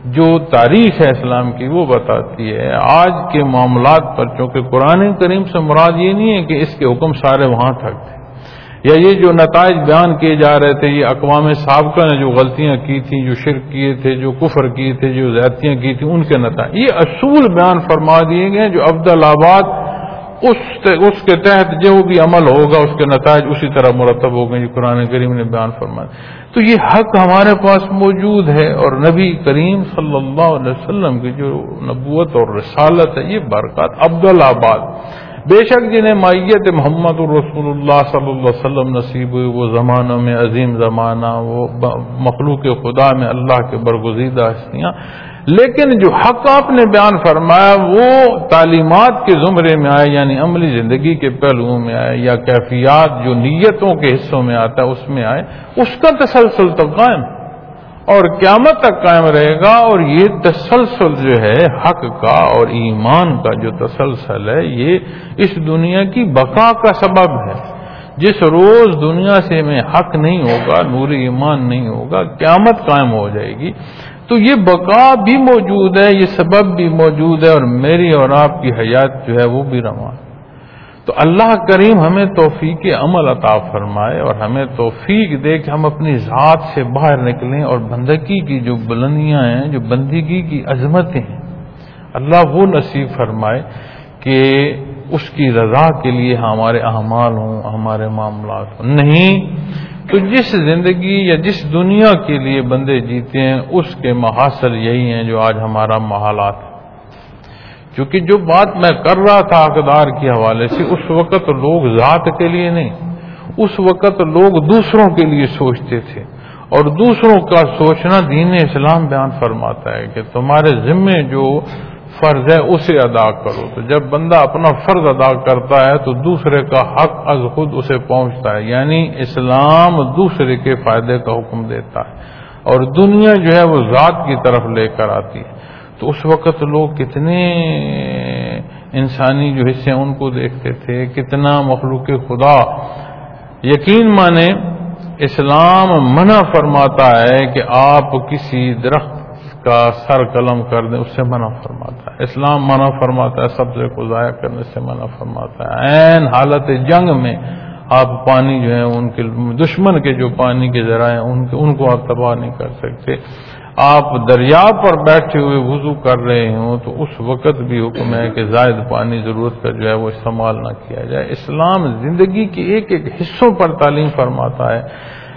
جو تاریخ ہے اسلام کی وہ بتاتی ہے۔ آج کے معاملات پر چونکہ قرآن کریم سے مراد یہ نہیں ہے کہ اس کے حکم سارے وہاں تک تھے، یا یہ جو نتائج بیان کیے جا رہے تھے، یہ اقوام سابقہ نے جو غلطیاں کی تھیں، جو شرک کیے تھے، جو کفر کیے تھے، جو زیادتیاں کی تھیں، ان کے نتائج۔ یہ اصول بیان فرما دیے گئے جو عبد آباد اس کے تحت جو بھی عمل ہوگا، اس کے نتائج اسی طرح مرتب ہو گئے قرآن کریم نے بیان فرمایا۔ تو یہ حق ہمارے پاس موجود ہے اور نبی کریم صلی اللہ علیہ وسلم کی جو نبوت اور رسالت ہے، یہ برکات عبدالآباد آباد۔ بے شک جنہیں مائیت محمد الرسول اللہ صلی اللہ علیہ وسلم نصیب ہوئی، وہ زمانوں میں عظیم زمانہ، وہ مخلوق خدا میں اللہ کے برگزیدہ ہستیاں۔ لیکن جو حق آپ نے بیان فرمایا، وہ تعلیمات کے زمرے میں آئے یعنی عملی زندگی کے پہلوؤں میں آئے، یا کیفیات جو نیتوں کے حصوں میں آتا ہے اس میں آئے، اس کا تسلسل تو قائم۔ اور قیامت تک قائم رہے گا اور یہ تسلسل جو ہے، حق کا اور ایمان کا جو تسلسل ہے، یہ اس دنیا کی بقا کا سبب ہے۔ جس روز دنیا سے میں حق نہیں ہوگا، نور ایمان نہیں ہوگا، قیامت قائم ہو جائے گی۔ تو یہ بقا بھی موجود ہے، یہ سبب بھی موجود ہے اور میری اور آپ کی حیات جو ہے وہ بھی رواں۔ تو اللہ کریم ہمیں توفیق عمل عطا فرمائے اور ہمیں توفیق دے کہ ہم اپنی ذات سے باہر نکلیں اور بندگی کی جو بلندیاں ہیں، جو بندگی کی عظمتیں ہیں، اللہ وہ نصیب فرمائے کہ اس کی رضا کے لیے ہمارے اعمال ہوں، ہمارے معاملات ہوں۔ نہیں، تو جس زندگی یا جس دنیا کے لیے بندے جیتے ہیں، اس کے محاصر یہی ہیں جو آج ہمارا محالات ہے کیونکہ جو بات میں کر رہا تھا اقدار کے حوالے سے، اس وقت لوگ ذات کے لیے نہیں، اس وقت لوگ دوسروں کے لیے سوچتے تھے۔ اور دوسروں کا سوچنا دین اسلام بیان فرماتا ہے کہ تمہارے ذمے جو فرض ہے، اسے ادا کرو۔ تو جب بندہ اپنا فرض ادا کرتا ہے، تو دوسرے کا حق از خود اسے پہنچتا ہے۔ یعنی اسلام دوسرے کے فائدے کا حکم دیتا ہے۔ اور دنیا جو ہے، وہ ذات کی طرف لے کر آتی ہے۔ تو اس وقت لوگ کتنے انسانی جو حصے ان کو دیکھتے تھے، کتنا مخلوق خدا۔ یقین مانے، اسلام منع فرماتا ہے کہ آپ کسی درخت کا سر قلم کر دیں، اس سے منع فرماتا ہے۔ اسلام منع فرماتا ہے، سبزے کو ضائع کرنے سے منع فرماتا ہے۔ عین حالت جنگ میں آپ پانی جو ہے، ان کے دشمن کے جو پانی کے ذرائع ان ان کو آپ تباہ نہیں کر سکتے۔ آپ دریا پر بیٹھے ہوئے وضو کر رہے ہوں تو اس وقت بھی حکم ہے کہ زائد پانی ضرورت کا جو ہے وہ استعمال نہ کیا جائے۔ اسلام زندگی کے ایک ایک حصوں پر تعلیم فرماتا ہے،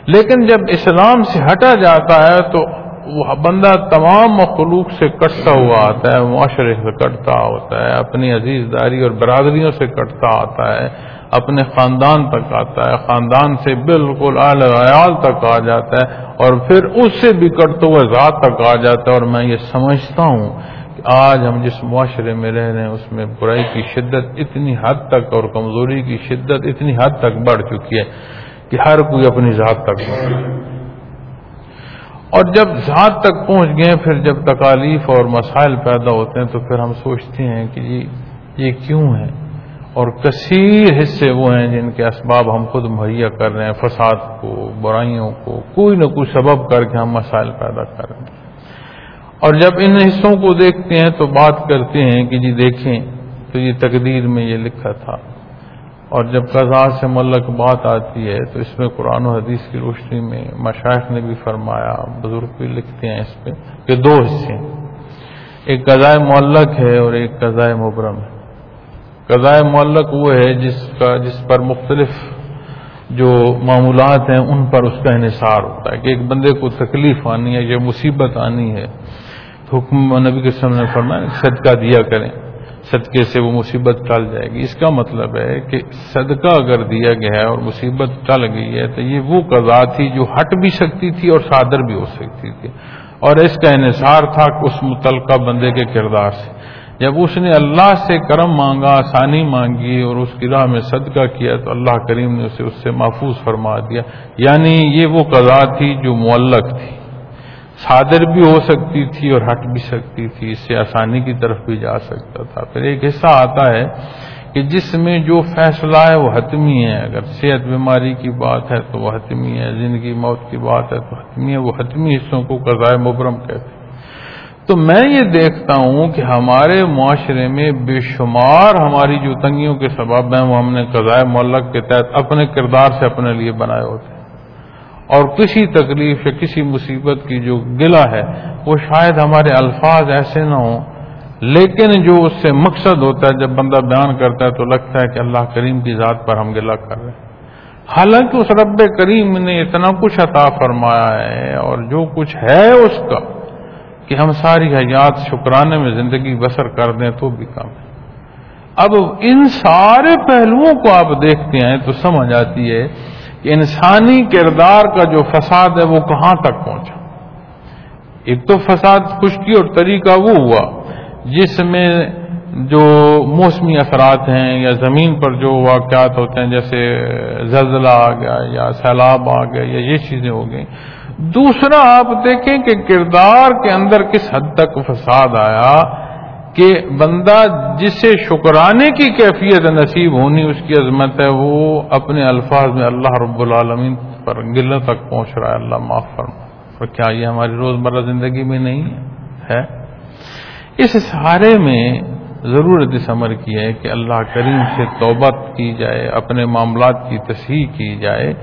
لیکن جب اسلام سے ہٹا جاتا ہے تو وہ بندہ تمام مخلوق سے کٹتا ہوا آتا ہے، معاشرے سے کٹتا ہوتا ہے، اپنی عزیز داری اور برادریوں سے کٹتا آتا ہے، اپنے خاندان تک آتا ہے، خاندان سے بالکل اعلی عیال تک آ جاتا ہے اور پھر اس سے بھی کٹتے ہوئے ذات تک آ جاتا ہے۔ اور میں یہ سمجھتا ہوں کہ آج ہم جس معاشرے میں رہ رہے ہیں، اس میں برائی کی شدت اتنی حد تک اور کمزوری کی شدت اتنی حد تک بڑھ چکی ہے کہ ہر کوئی اپنی ذات تک اور جب ذات تک پہنچ گئے، پھر جب تکالیف اور مسائل پیدا ہوتے ہیں تو پھر ہم سوچتے ہیں کہ جی یہ کیوں ہے؟ اور کثیر حصے وہ ہیں جن کے اسباب ہم خود مہیا کر رہے ہیں، فساد کو، برائیوں کو، کوئی نہ کوئی سبب کر کے ہم مسائل پیدا کر رہے ہیں۔ اور جب ان حصوں کو دیکھتے ہیں تو بات کرتے ہیں کہ جی دیکھیں تو یہ تقدیر میں یہ لکھا تھا۔ اور جب قضا سے ملک بات آتی ہے تو اس میں قرآن و حدیث کی روشنی میں مشاعر نے بھی فرمایا، بزرگ بھی لکھتے ہیں اس پہ کہ دو حصے ہیں۔ ایک قضائے معلق ہے اور ایک قضائے مبرم ہے۔ قضائے معلق وہ ہے جس کا، جس پر مختلف جو معمولات ہیں ان پر اس کا انحصار ہوتا ہے کہ ایک بندے کو تکلیف آنی ہے یا مصیبت آنی ہے تو حکم نبی کے سامنے فرمائے صدقہ دیا کریں۔ صدقے سے وہ مصیبت ٹل جائے گی۔ اس کا مطلب ہے کہ صدقہ اگر دیا گیا ہے اور مصیبت ٹل گئی ہے تو یہ وہ قضا تھی جو ہٹ بھی سکتی تھی اور صادر بھی ہو سکتی تھی۔ اور اس کا انحصار تھا اس متعلقہ بندے کے کردار سے۔ جب اس نے اللہ سے کرم مانگا، آسانی مانگی اور اس کی راہ میں صدقہ کیا تو اللہ کریم نے اسے اس سے محفوظ فرما دیا۔ یعنی یہ وہ قضا تھی جو معلق تھی۔ صادر بھی ہو سکتی تھی اور ہٹ بھی سکتی تھی، اس سے آسانی کی طرف بھی جا سکتا تھا۔ پھر ایک حصہ آتا ہے کہ جس میں جو فیصلہ ہے وہ حتمی ہے۔ اگر صحت بیماری کی بات ہے تو وہ حتمی ہے، زندگی موت کی بات ہے تو حتمی ہے، وہ حتمی حصوں کو قضائے مبرم کہتے ہیں۔ تو میں یہ دیکھتا ہوں کہ ہمارے معاشرے میں بے شمار ہماری جو تنگیوں کے سبب ہیں، وہ ہم نے قضائے ملک کے تحت اپنے کردار سے اپنے لیے بنائے ہوتے ہیں۔ اور کسی تکلیف یا کسی مصیبت کی جو گلا ہے، وہ شاید ہمارے الفاظ ایسے نہ ہوں۔ لیکن جو اس سے مقصد ہوتا ہے، جب بندہ بیان کرتا ہے تو لگتا ہے کہ اللہ کریم کی ذات پر ہم گلا کر رہے ہیں۔ حالانکہ اس رب کریم نے اتنا کچھ عطا فرمایا ہے اور جو کچھ ہے اس کا، کہ ہم ساری حیات شکرانے میں زندگی بسر کر دیں تو بھی کم ہے۔ اب ان سارے پہلوؤں کو آپ دیکھتے ہیں تو سمجھ آتی ہے انسانی کردار کا جو فساد ہے وہ کہاں تک پہنچا؟ ایک تو فساد خشکی اور طریقہ وہ ہوا جس میں جو موسمی اثرات ہیں یا زمین پر جو واقعات ہوتے ہیں، جیسے زلزلہ آ گیا یا سیلاب آ گیا یا یہ چیزیں ہو گئیں۔ دوسرا، آپ دیکھیں کہ کردار کے اندر کس حد تک فساد آیا کہ بندہ جسے شکرانے کی کیفیت نصیب ہونی اس کی عظمت ہے، وہ اپنے الفاظ میں اللہ رب العالمین پر گلوں تک پہنچ رہا ہے۔ اللہ معاف فرما۔ اور کیا یہ ہماری روزمرہ زندگی میں نہیں ہے؟ اس سارے میں ضرورت اس عمر کی ہے کہ اللہ کریم سے توبت کی جائے، اپنے معاملات کی تصحیح کی جائے۔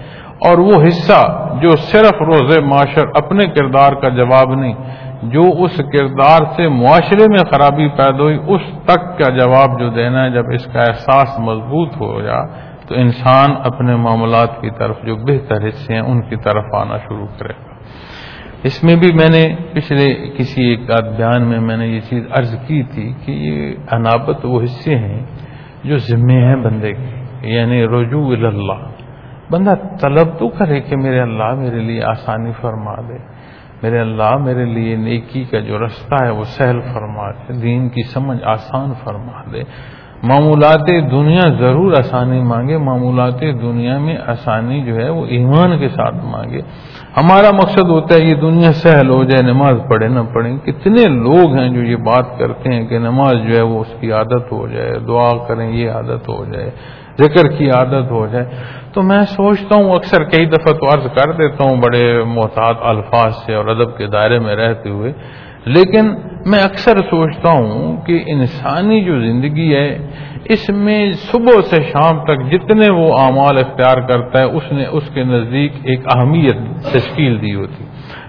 اور وہ حصہ جو صرف روز معاشر اپنے کردار کا جواب نہیں جو اس کردار سے معاشرے میں خرابی پیدا ہوئی، اس تک کا جواب جو دینا ہے، جب اس کا احساس مضبوط ہو جا، تو انسان اپنے معاملات کی طرف جو بہتر حصے ہیں، ان کی طرف آنا شروع کرے گا۔ اس میں بھی میں نے پچھلے کسی ایک بیان میں میں نے یہ چیز عرض کی تھی کہ یہ انابت وہ حصے ہیں جو ذمے ہیں بندے کے یعنی رجوع اللہ۔ بندہ طلب تو کرے کہ میرے اللہ میرے لیے آسانی فرما دے۔ میرے اللہ، میرے لیے نیکی کا جو رستہ ہے، وہ سہل فرما دے، دین کی سمجھ آسان فرما دے۔ معمولات دنیا ضرور آسانی مانگے، معمولات دنیا میں آسانی جو ہے، وہ ایمان کے ساتھ مانگے۔ ہمارا مقصد ہوتا ہے، یہ دنیا سہل ہو جائے، نماز پڑھے نہ پڑھیں۔ کتنے لوگ ہیں جو یہ بات کرتے ہیں کہ نماز جو ہے، وہ اس کی عادت ہو جائے، دعا کریں، یہ عادت ہو جائے۔ ذکر کی عادت ہو جائے۔ تو میں سوچتا ہوں، اکثر کئی دفعہ تو عرض کر دیتا ہوں بڑے محتاط الفاظ سے اور ادب کے دائرے میں رہتے ہوئے۔ لیکن میں اکثر سوچتا ہوں کہ انسانی جو زندگی ہے، اس میں صبح سے شام تک جتنے وہ اعمال اختیار کرتا ہے، اس نے، اس کے نزدیک ایک اہمیت تشکیل دی ہوتی۔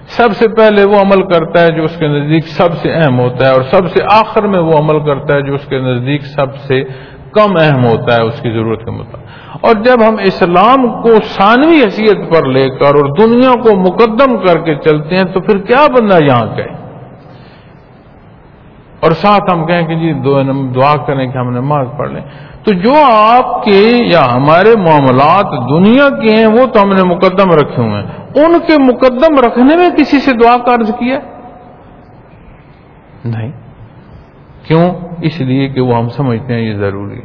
سب سے پہلے وہ عمل کرتا ہے جو اس کے نزدیک سب سے اہم ہوتا ہے اور سب سے آخر میں وہ عمل کرتا ہے جو اس کے نزدیک سب سے کم اہم ہوتا ہے، اس کی ضرورت کے مطابق۔ اور جب ہم اسلام کو ثانوی حیثیت پر لے کر اور دنیا کو مقدم کر کے چلتے ہیں، تو پھر کیا بندہ یہاں کہ اور ساتھ ہم کہیں کہ جی دعا کریں کہ ہم نماز پڑھ لیں۔ تو جو آپ کے یا ہمارے معاملات دنیا کے ہیں، وہ تو ہم نے مقدم رکھے ہوئے ہیں۔ ان کے مقدم رکھنے میں کسی سے دعا کا عرض کیا؟ نہیں۔ کیوں؟ اس لیے کہ وہ ہم سمجھتے ہیں یہ ضروری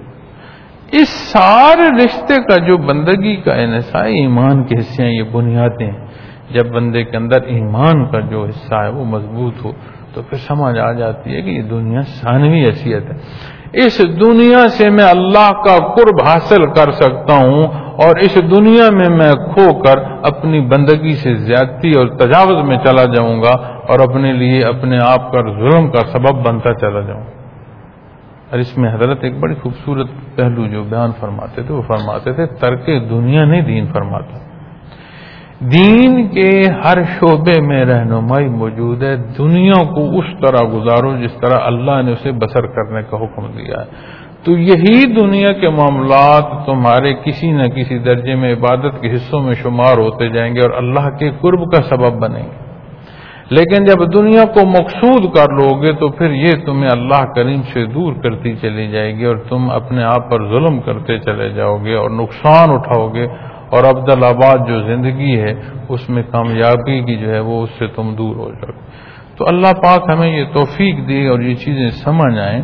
اس سارے رشتے کا جو بندگی کا انحصہ ایمان کے حصے ہیں، یہ بنیادیں ہیں۔ جب بندے کے اندر ایمان کا جو حصہ ہے، وہ مضبوط ہو، تو پھر سمجھ آ جاتی ہے کہ یہ دنیا ثانوی حیثیت ہے۔ اس دنیا سے میں اللہ کا قرب حاصل کر سکتا ہوں اور اس دنیا میں میں کھو کر اپنی بندگی سے زیادتی اور تجاوز میں چلا جاؤں گا اور اپنے لیے اپنے آپ کا ظلم کا سبب بنتا چلا جاؤں۔ اور اس میں حضرت ایک بڑی خوبصورت پہلو جو بیان فرماتے تھے، وہ فرماتے تھے، ترک دنیا نہیں دین فرماتا۔ دین کے ہر شعبے میں رہنمائی موجود ہے، دنیا کو اس طرح گزارو جس طرح اللہ نے اسے بسر کرنے کا حکم دیا ہے۔ تو یہی دنیا کے معاملات تمہارے کسی نہ کسی درجے میں عبادت کے حصوں میں شمار ہوتے جائیں گے اور اللہ کے قرب کا سبب بنیں گے۔ لیکن جب دنیا کو مقصود کر لو گے تو پھر یہ تمہیں اللہ کریم سے دور کرتی چلی جائے گی اور تم اپنے آپ پر ظلم کرتے چلے جاؤ گے اور نقصان اٹھاؤ گے۔ اور عبد آباد جو زندگی ہے، اس میں کامیابی کی جو ہے وہ اس سے تم دور ہو جاؤ۔ تو اللہ پاک ہمیں یہ توفیق دے اور یہ چیزیں سمجھ آئیں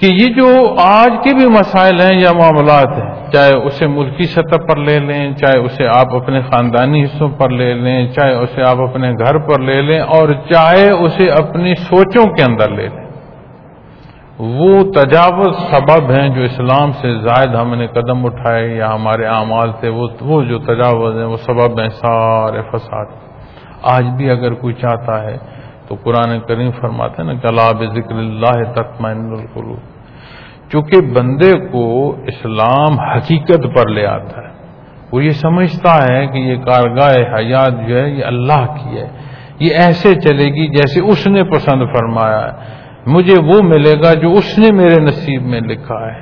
کہ یہ جو آج کے بھی مسائل ہیں یا معاملات ہیں، چاہے اسے ملکی سطح پر لے لیں، چاہے اسے آپ اپنے خاندانی حصوں پر لے لیں، چاہے اسے آپ اپنے گھر پر لے لیں اور چاہے اسے اپنی سوچوں کے اندر لے لیں۔ وہ تجاوز سبب ہیں جو اسلام سے زائد ہم نے قدم اٹھائے یا ہمارے اعمال سے، وہ جو تجاوز ہیں، وہ سبب ہیں سارے فساد۔ آج بھی اگر کوئی چاہتا ہے تو قرآن کریم فرماتے ہیں نا کلاب ذکر اللہ تطمئن القلوب۔ چونکہ بندے کو اسلام حقیقت پر لے آتا ہے، وہ یہ سمجھتا ہے کہ یہ کارگاہ حیات جو ہے، یہ اللہ کی ہے۔ یہ ایسے چلے گی جیسے اس نے پسند فرمایا ہے۔ مجھے وہ ملے گا جو اس نے میرے نصیب میں لکھا ہے۔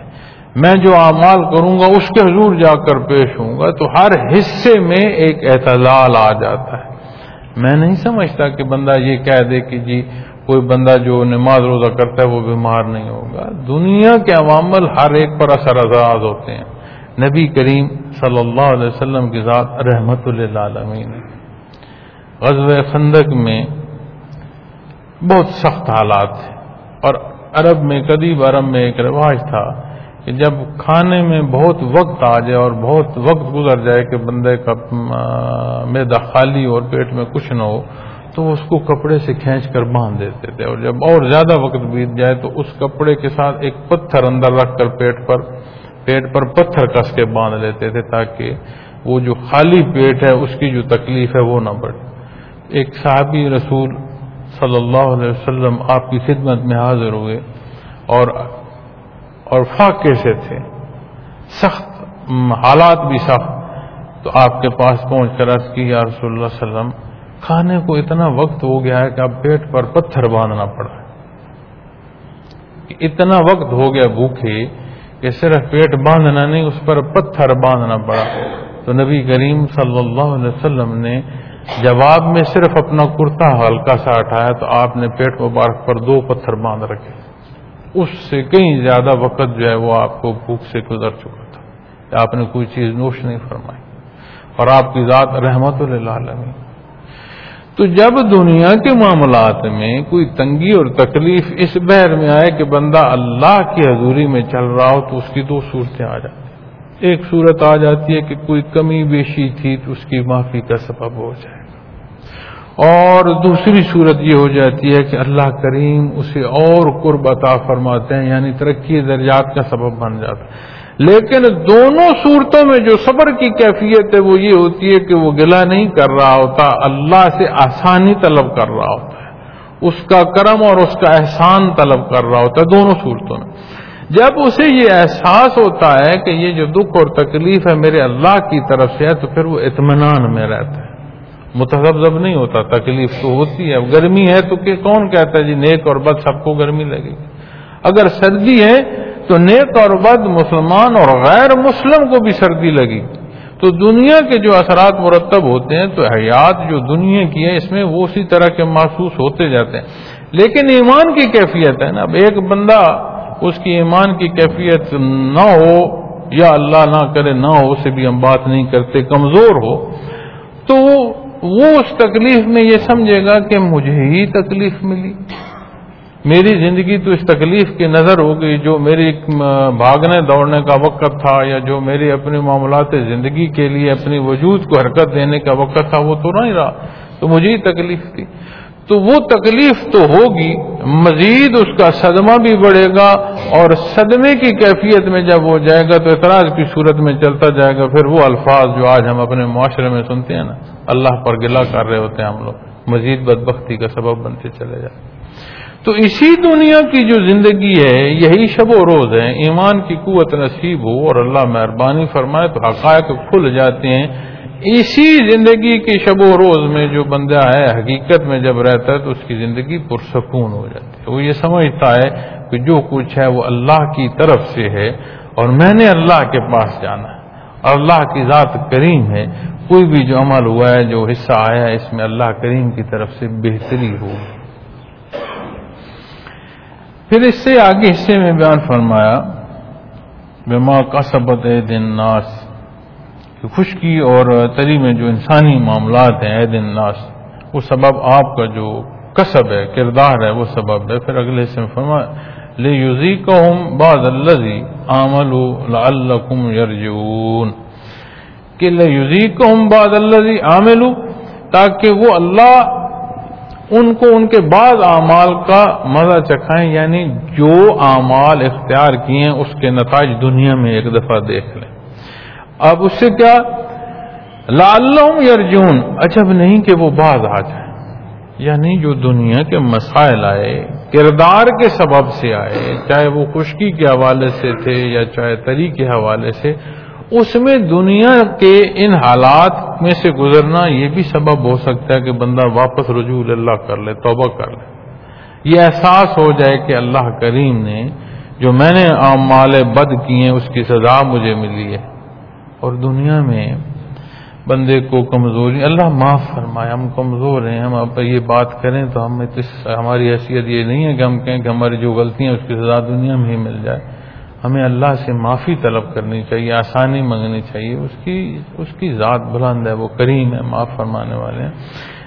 میں جو اعمال کروں گا، اس کے حضور جا کر پیش ہوں گا۔ تو ہر حصے میں ایک اعتدال آ جاتا ہے۔ میں نہیں سمجھتا کہ بندہ یہ کہہ دے کہ جی کوئی بندہ جو نماز روزہ کرتا ہے وہ بیمار نہیں ہوگا۔ دنیا کے عوامل ہر ایک پر اثر انداز ہوتے ہیں۔ نبی کریم صلی اللہ علیہ وسلم کے ذات رحمت اللہ غزب خندق میں بہت سخت حالات ہیں۔ اور عرب میں قدیب عرب میں ایک رواج تھا کہ جب کھانے میں بہت وقت آ جائے اور بہت وقت گزر جائے کہ بندے کا میدا خالی اور پیٹ میں کچھ نہ ہو، تو اس کو کپڑے سے کھینچ کر باندھ دیتے تھے اور جب اور زیادہ وقت بیت جائے تو اس کپڑے کے ساتھ ایک پتھر اندر رکھ کر پیٹ پر پیٹ پر پتھر کس کے باندھ لیتے تھے تاکہ وہ جو خالی پیٹ ہے اس کی جو تکلیف ہے وہ نہ بڑھے۔ ایک صحابی رسول صلی اللہ علیہ وسلم آپ کی خدمت میں حاضر ہوئے اور اور فاقے سے تھے۔ سخت حالات بھی سخت۔ تو آپ کے پاس پہنچ کر عرض کی، یا رسول اللہ علیہ وسلم، کھانے کو اتنا وقت ہو گیا ہے کہ اب پیٹ پر پتھر باندھنا پڑا اتنا وقت ہو گیا بھوکے کہ صرف پیٹ باندھنا نہیں، اس پر پتھر باندھنا پڑا۔ تو نبی کریم صلی اللہ علیہ وسلم نے جواب میں صرف اپنا کرتا ہلکا سا ہٹایا تو آپ نے پیٹ مبارک پر دو پتھر باندھ رکھے۔ اس سے کہیں زیادہ وقت جو ہے وہ آپ کو بھوک سے گزر چکا تھا۔ آپ نے کوئی چیز نوش نہیں فرمائی۔ اور آپ کی ذات رحمت اللہ تو جب دنیا کے معاملات میں کوئی تنگی اور تکلیف اس بحر میں آئے کہ بندہ اللہ کی حضوری میں چل رہا ہو تو اس کی دو صورتیں آ جاتی۔ ایک صورت آ جاتی ہے کہ کوئی کمی بیشی تھی تو اس کی معافی کا سبب ہو جائے گا۔ اور دوسری صورت یہ ہو جاتی ہے کہ اللہ کریم اسے اور قرب عطا فرماتے ہیں یعنی ترقی درجات کا سبب بن جاتا ہے۔ لیکن دونوں صورتوں میں جو صبر کی کیفیت ہے، وہ یہ ہوتی ہے کہ وہ گلا نہیں کر رہا ہوتا، اللہ سے آسانی طلب کر رہا ہوتا ہے۔ اس کا کرم اور اس کا احسان طلب کر رہا ہوتا ہے، دونوں صورتوں میں۔ جب اسے یہ احساس ہوتا ہے کہ یہ جو دکھ اور تکلیف ہے میرے اللہ کی طرف سے ہے، تو پھر وہ اطمینان میں رہتا ہے۔ متحب نہیں ہوتا، تکلیف تو ہوتی ہے۔ گرمی ہے تو کہ کون کہتا ہے جی نیک اور بد سب کو گرمی لگے گی۔ اگر سردی ہے تو نیک اور بد مسلمان اور غیر مسلم کو بھی سردی لگی تو دنیا کے جو اثرات مرتب ہوتے ہیں، تو حیات جو دنیا کی ہے، اس میں وہ اسی طرح کے محسوس ہوتے جاتے ہیں۔ لیکن ایمان کی کیفیت ہے نا۔ اب ایک بندہ اس کی ایمان کی کیفیت نہ ہو یا اللہ نہ کرے نہ ہو، اسے بھی ہم بات نہیں کرتے، کمزور ہو، تو وہ اس تکلیف میں یہ سمجھے گا کہ مجھے ہی تکلیف ملی۔ میری زندگی تو اس تکلیف کی نظر ہو گئی، جو میری بھاگنے دوڑنے کا وقت تھا یا جو میری اپنے معاملات زندگی کے لیے اپنی وجود کو حرکت دینے کا وقت تھا، وہ تو نہیں رہا۔ تو مجھے ہی تکلیف تھی۔ تو وہ تکلیف تو ہوگی، مزید اس کا صدمہ بھی بڑھے گا اور صدمے کی کیفیت میں جب وہ جائے گا تو اعتراض کی صورت میں چلتا جائے گا۔ پھر وہ الفاظ جو آج ہم اپنے معاشرے میں سنتے ہیں نا، اللہ پر گلا کر رہے ہوتے ہیں ہم لوگ۔ مزید بدبختی کا سبب بنتے چلے جائیں تو اسی دنیا کی جو زندگی ہے، یہی شب و روز ہے۔ ایمان کی قوت نصیب ہو اور اللہ مہربانی فرمائے تو حقائق کھل جاتے ہیں۔ اسی زندگی کی شب و روز میں جو بندہ ہے، حقیقت میں جب رہتا ہے تو اس کی زندگی پرسکون ہو جاتی ہے۔ وہ یہ سمجھتا ہے کہ جو کچھ ہے وہ اللہ کی طرف سے ہے اور میں نے اللہ کے پاس جانا ہے۔ اور اللہ کی ذات کریم ہے۔ کوئی بھی جو عمل ہوا ہے، جو حصہ آیا ہے، اس میں اللہ کریم کی طرف سے بہتری ہوگی۔ پھر اس سے آگے حصے میں بیان فرمایا بیما کا سبت ہے دن ناس خشکی اور تری میں جو انسانی معاملات ہیں اے دن ناس وہ سبب آپ کا جو کسب ہے، کردار ہے، وہ سبب ہے۔ پھر اگلے حصے میں فرمایا لے یوزی کو بعض الزی عمل یرجون کہ لے یوزی کو بعض الزی عامل تاکہ وہ اللہ ان کو ان کے بعض اعمال کا مزہ چکھائیں یعنی جو اعمال اختیار کیے ہیں، اس کے نتائج دنیا میں ایک دفعہ دیکھ لیں۔ اب اس سے کیا؟ لعلہم یرجون عجب اچھا، نہیں کہ وہ بعض آ جائیں یعنی جو دنیا کے مسائل آئے، کردار کے سبب سے آئے، چاہے وہ خشکی کے حوالے سے تھے یا چاہے تری کے حوالے سے، اس میں دنیا کے ان حالات میں سے گزرنا یہ بھی سبب ہو سکتا ہے کہ بندہ واپس رجوع اللہ کر لے، توبہ کر لے۔ یہ احساس ہو جائے کہ اللہ کریم نے جو میں نے عام مال بد کیے اس کی سزا مجھے ملی ہے۔ اور دنیا میں بندے کو کمزوری اللہ معاف فرمائے، ہم کمزور ہیں، ہم اب یہ بات کریں تو ہم ہماری حیثیت یہ نہیں ہے کہ ہم کہیں کہ ہماری جو غلطیاں اس کی سزا دنیا میں ہی مل جائے۔ ہمیں اللہ سے معافی طلب کرنی چاہیے، آسانی منگنی چاہیے۔ اس کی اس کی ذات بلند ہے، وہ کریم ہے، معاف فرمانے والے ہیں۔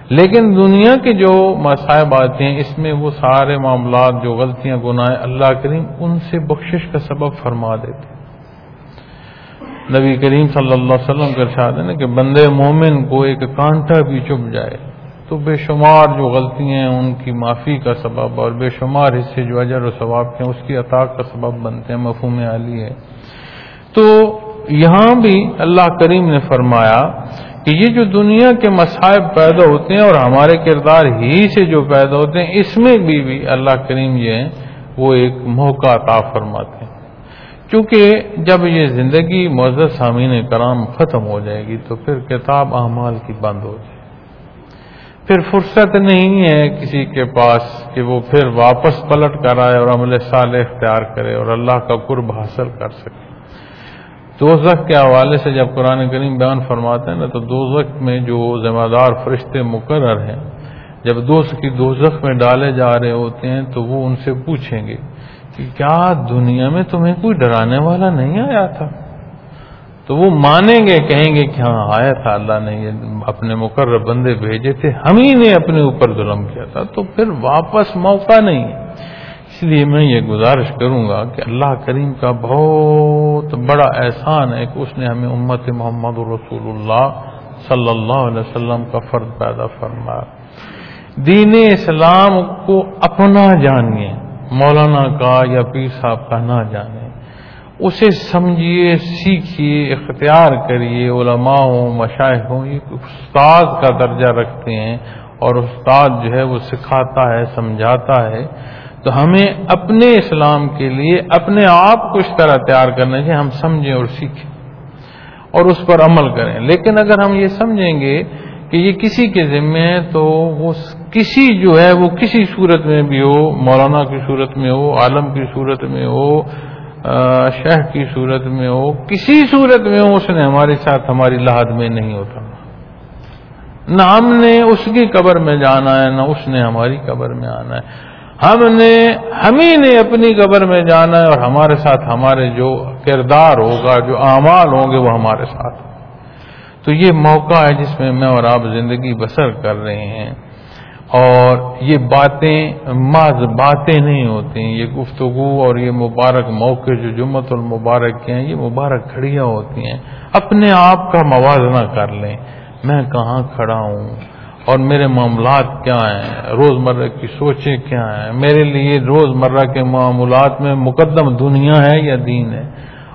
لیکن دنیا کے جو مصائب آتے ہیں، اس میں وہ سارے معاملات، جو غلطیاں، گناہ اللہ کریم ان سے بخشش کا سبب فرما دیتے ہیں۔ نبی کریم صلی اللہ علیہ وسلم کا ارشاد ہے نا کہ بندے مومن کو ایک کانٹا بھی چپ جائے تو بے شمار جو غلطیاں ہیں ان کی معافی کا سبب اور بے شمار حصے جو اجر و ثواب کے ہیں، اس کی عطا کا سبب بنتے ہیں، مفہوم عالی ہے۔ تو یہاں بھی اللہ کریم نے فرمایا کہ یہ جو دنیا کے مصائب پیدا ہوتے ہیں اور ہمارے کردار ہی سے جو پیدا ہوتے ہیں، اس میں بھی بھی اللہ کریم یہ ہیں، وہ ایک موقع عطا فرماتے ہیں۔ کیونکہ جب یہ زندگی معزز سامعین کرام ختم ہو جائے گی تو پھر کتاب اعمال کی بند ہو جائے پھر فرصت نہیں ہے کسی کے پاس کہ وہ پھر واپس پلٹ کر آئے اور عمل صالح اختیار کرے اور اللہ کا قرب حاصل کر سکے۔ دوزخ کے حوالے سے جب قرآن کریم بیان فرماتے ہیں نا تو دوزخ میں جو ذمہ دار فرشتے مقرر ہیں، جب دوست کی دوزخ میں ڈالے جا رہے ہوتے ہیں تو وہ ان سے پوچھیں گے کہ کیا دنیا میں تمہیں کوئی ڈرانے والا نہیں آیا تھا؟ تو وہ مانیں گے، کہیں گے کہ ہاں آیا تھا، اللہ نے یہ اپنے مقرر بندے بھیجے تھے، ہم ہی نے اپنے اوپر ظلم کیا تھا، تو پھر واپس موقع نہیں ہے۔ اس لیے میں یہ گزارش کروں گا کہ اللہ کریم کا بہت بڑا احسان ہے کہ اس نے ہمیں امت محمد رسول اللہ صلی اللہ علیہ وسلم کا فرد پیدا فرمایا۔ دین اسلام کو اپنا جانیے۔ مولانا کا یا پیر صاحب کا نہ جانے۔ اسے سمجھیے، سیکھیے، اختیار کریے۔ علماء ہوں، مشاہد ہوں، یہ استاد کا درجہ رکھتے ہیں اور استاد جو ہے وہ سکھاتا ہے، سمجھاتا ہے۔ تو ہمیں اپنے اسلام کے لیے، اپنے آپ کو اس طرح تیار کرنا چاہیے ہم سمجھیں اور سیکھیں اور اس پر عمل کریں۔ لیکن اگر ہم یہ سمجھیں گے کہ یہ کسی کے ذمے ہے تو وہ کسی جو ہے وہ کسی صورت میں بھی ہو، مولانا کی صورت میں ہو، عالم کی صورت میں ہو شہ کی صورت میں ہو، کسی صورت میں ہو، اس نے ہمارے ساتھ ہماری لاحد میں نہیں ہوتا۔ نہ ہم نے اس کی قبر میں جانا ہے، نہ اس نے ہماری قبر میں آنا ہے۔ ہم نے ہمیں نے اپنی قبر میں جانا ہے اور ہمارے ساتھ ہمارے جو کردار ہوگا، جو اعمال ہوں گے، وہ ہمارے ساتھ۔ تو یہ موقع ہے جس میں میں اور آپ زندگی بسر کر رہے ہیں اور یہ باتیں ماض باتیں نہیں ہوتی یہ گفتگو اور یہ مبارک موقع جو جمعت المبارک کے ہیں، یہ مبارک کھڑیاں ہوتی ہیں۔ اپنے آپ کا موازنہ کر لیں۔ میں کہاں کھڑا ہوں؟ اور میرے معاملات کیا ہیں؟ روز مرہ کی سوچیں کیا ہیں؟ میرے لیے روز مرہ کے معاملات میں مقدم دنیا ہے یا دین ہے؟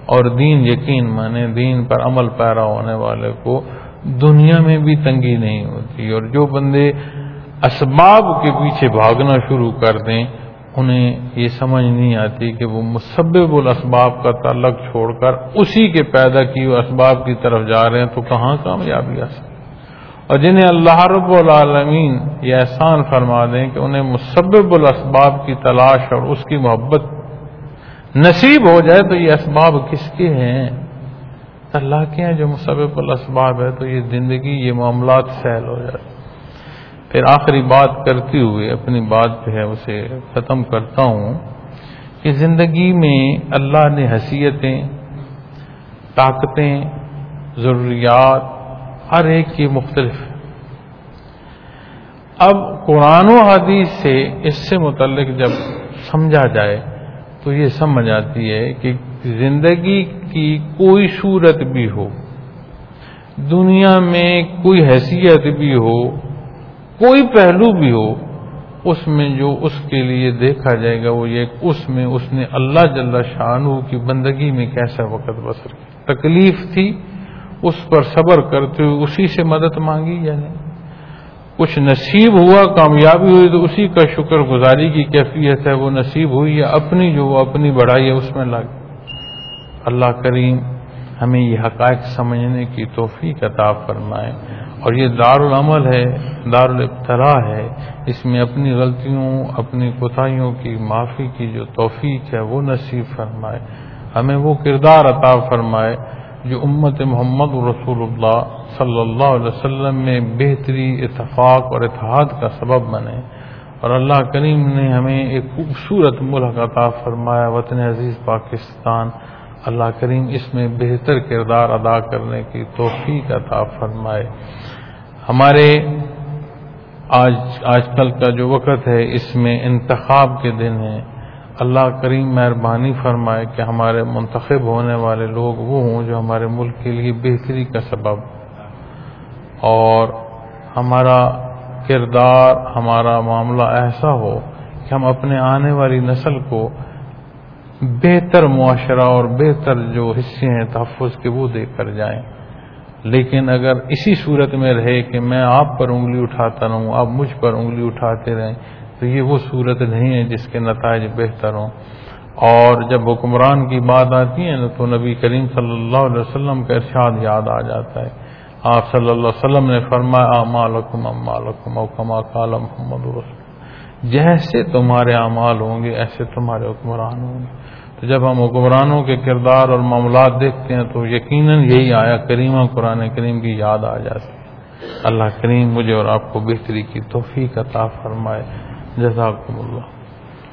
اور دین یقین مانے، دین پر عمل پیرا ہونے والے کو دنیا میں بھی تنگی نہیں ہوتی۔ اور جو بندے اسباب کے پیچھے بھاگنا شروع کر دیں، انہیں یہ سمجھ نہیں آتی کہ وہ مسبب الاسباب کا تعلق چھوڑ کر اسی کے پیدا کی اسباب کی طرف جا رہے ہیں تو کہاں کامیابی آ سکتی؟ اور جنہیں اللہ رب العالمین یہ احسان فرما دیں کہ انہیں مسبب الاسباب کی تلاش اور اس کی محبت نصیب ہو جائے تو یہ اسباب کس کے ہیں؟ اللہ کے ہیں جو مسبب الاسباب ہے تو یہ زندگی، یہ معاملات سہل ہو جاتے پھر آخری بات کرتے ہوئے اپنی بات جو ہے اسے ختم کرتا ہوں کہ زندگی میں اللہ نے حیثیتیں، طاقتیں، ضروریات، ہر ایک کی مختلف۔ اب قرآن و حدیث سے اس سے متعلق جب سمجھا جائے تو یہ سمجھ آتی ہے کہ زندگی کی کوئی صورت بھی ہو، دنیا میں کوئی حیثیت بھی ہو، کوئی پہلو بھی ہو، اس میں جو اس کے لیے دیکھا جائے گا وہ یہ اس میں اس نے اللہ جل شاہ کی بندگی میں کیسا وقت بسر کی تکلیف تھی، اس پر صبر کرتے ہوئے اسی سے مدد مانگی یا نہیں؟ کچھ نصیب ہوا، کامیابی ہوئی تو اسی کا شکر گزاری کی کیفیت ہے، وہ نصیب ہوئی یا اپنی جو وہ اپنی بڑھائی ہے، اس میں لگ اللہ کریم ہمیں یہ حقائق سمجھنے کی توفیق عطا فرمائے۔ اور یہ دار العمل ہے دارالابتلا ہے، اس میں اپنی غلطیوں، اپنی کوتاہیوں کی معافی کی جو توفیق ہے، وہ نصیب فرمائے۔ ہمیں وہ کردار عطا فرمائے جو امت محمد رسول اللہ صلی اللہ علیہ وسلم میں بہتری اتفاق اور اتحاد کا سبب بنے اور اللہ کریم نے ہمیں ایک خوبصورت ملک عطا فرمایا، وطن عزیز پاکستان۔ اللہ کریم اس میں بہتر کردار ادا کرنے کی توفیق عطا فرمائے۔ ہمارے آج آج کل کا جو وقت ہے، اس میں انتخاب کے دن ہیں۔ اللہ کریم مہربانی فرمائے کہ ہمارے منتخب ہونے والے لوگ وہ ہوں جو ہمارے ملک کے لیے بہتری کا سبب اور ہمارا کردار، ہمارا معاملہ ایسا ہو کہ ہم اپنے آنے والی نسل کو بہتر معاشرہ اور بہتر جو حصے ہیں، تحفظ کے وہ دے کر جائیں۔ لیکن اگر اسی صورت میں رہے کہ میں آپ پر انگلی اٹھاتا رہوں، آپ مجھ پر انگلی اٹھاتے رہیں تو یہ وہ صورت نہیں ہے جس کے نتائج بہتر ہوں۔ اور جب حکمران کی بات آتی ہے نا، تو نبی کریم صلی اللہ علیہ وسلم کا ارشاد یاد آ جاتا ہے۔ آپ صلی اللہ علیہ وسلم نے فرمایا امالکم امالکم اوکما کال محمد رسول۔ جیسے تمہارے اعمال ہوں گے، ایسے تمہارے حکمران ہوں گے۔ تو جب ہم حکمرانوں کے کردار اور معاملات دیکھتے ہیں، تو یقیناً یہی آیا کریمہ قرآن کریم کی یاد آ جاتی ہے۔ اللہ کریم مجھے اور آپ کو بہتری کی توفیق عطا فرمائے۔ جزاکم اللہ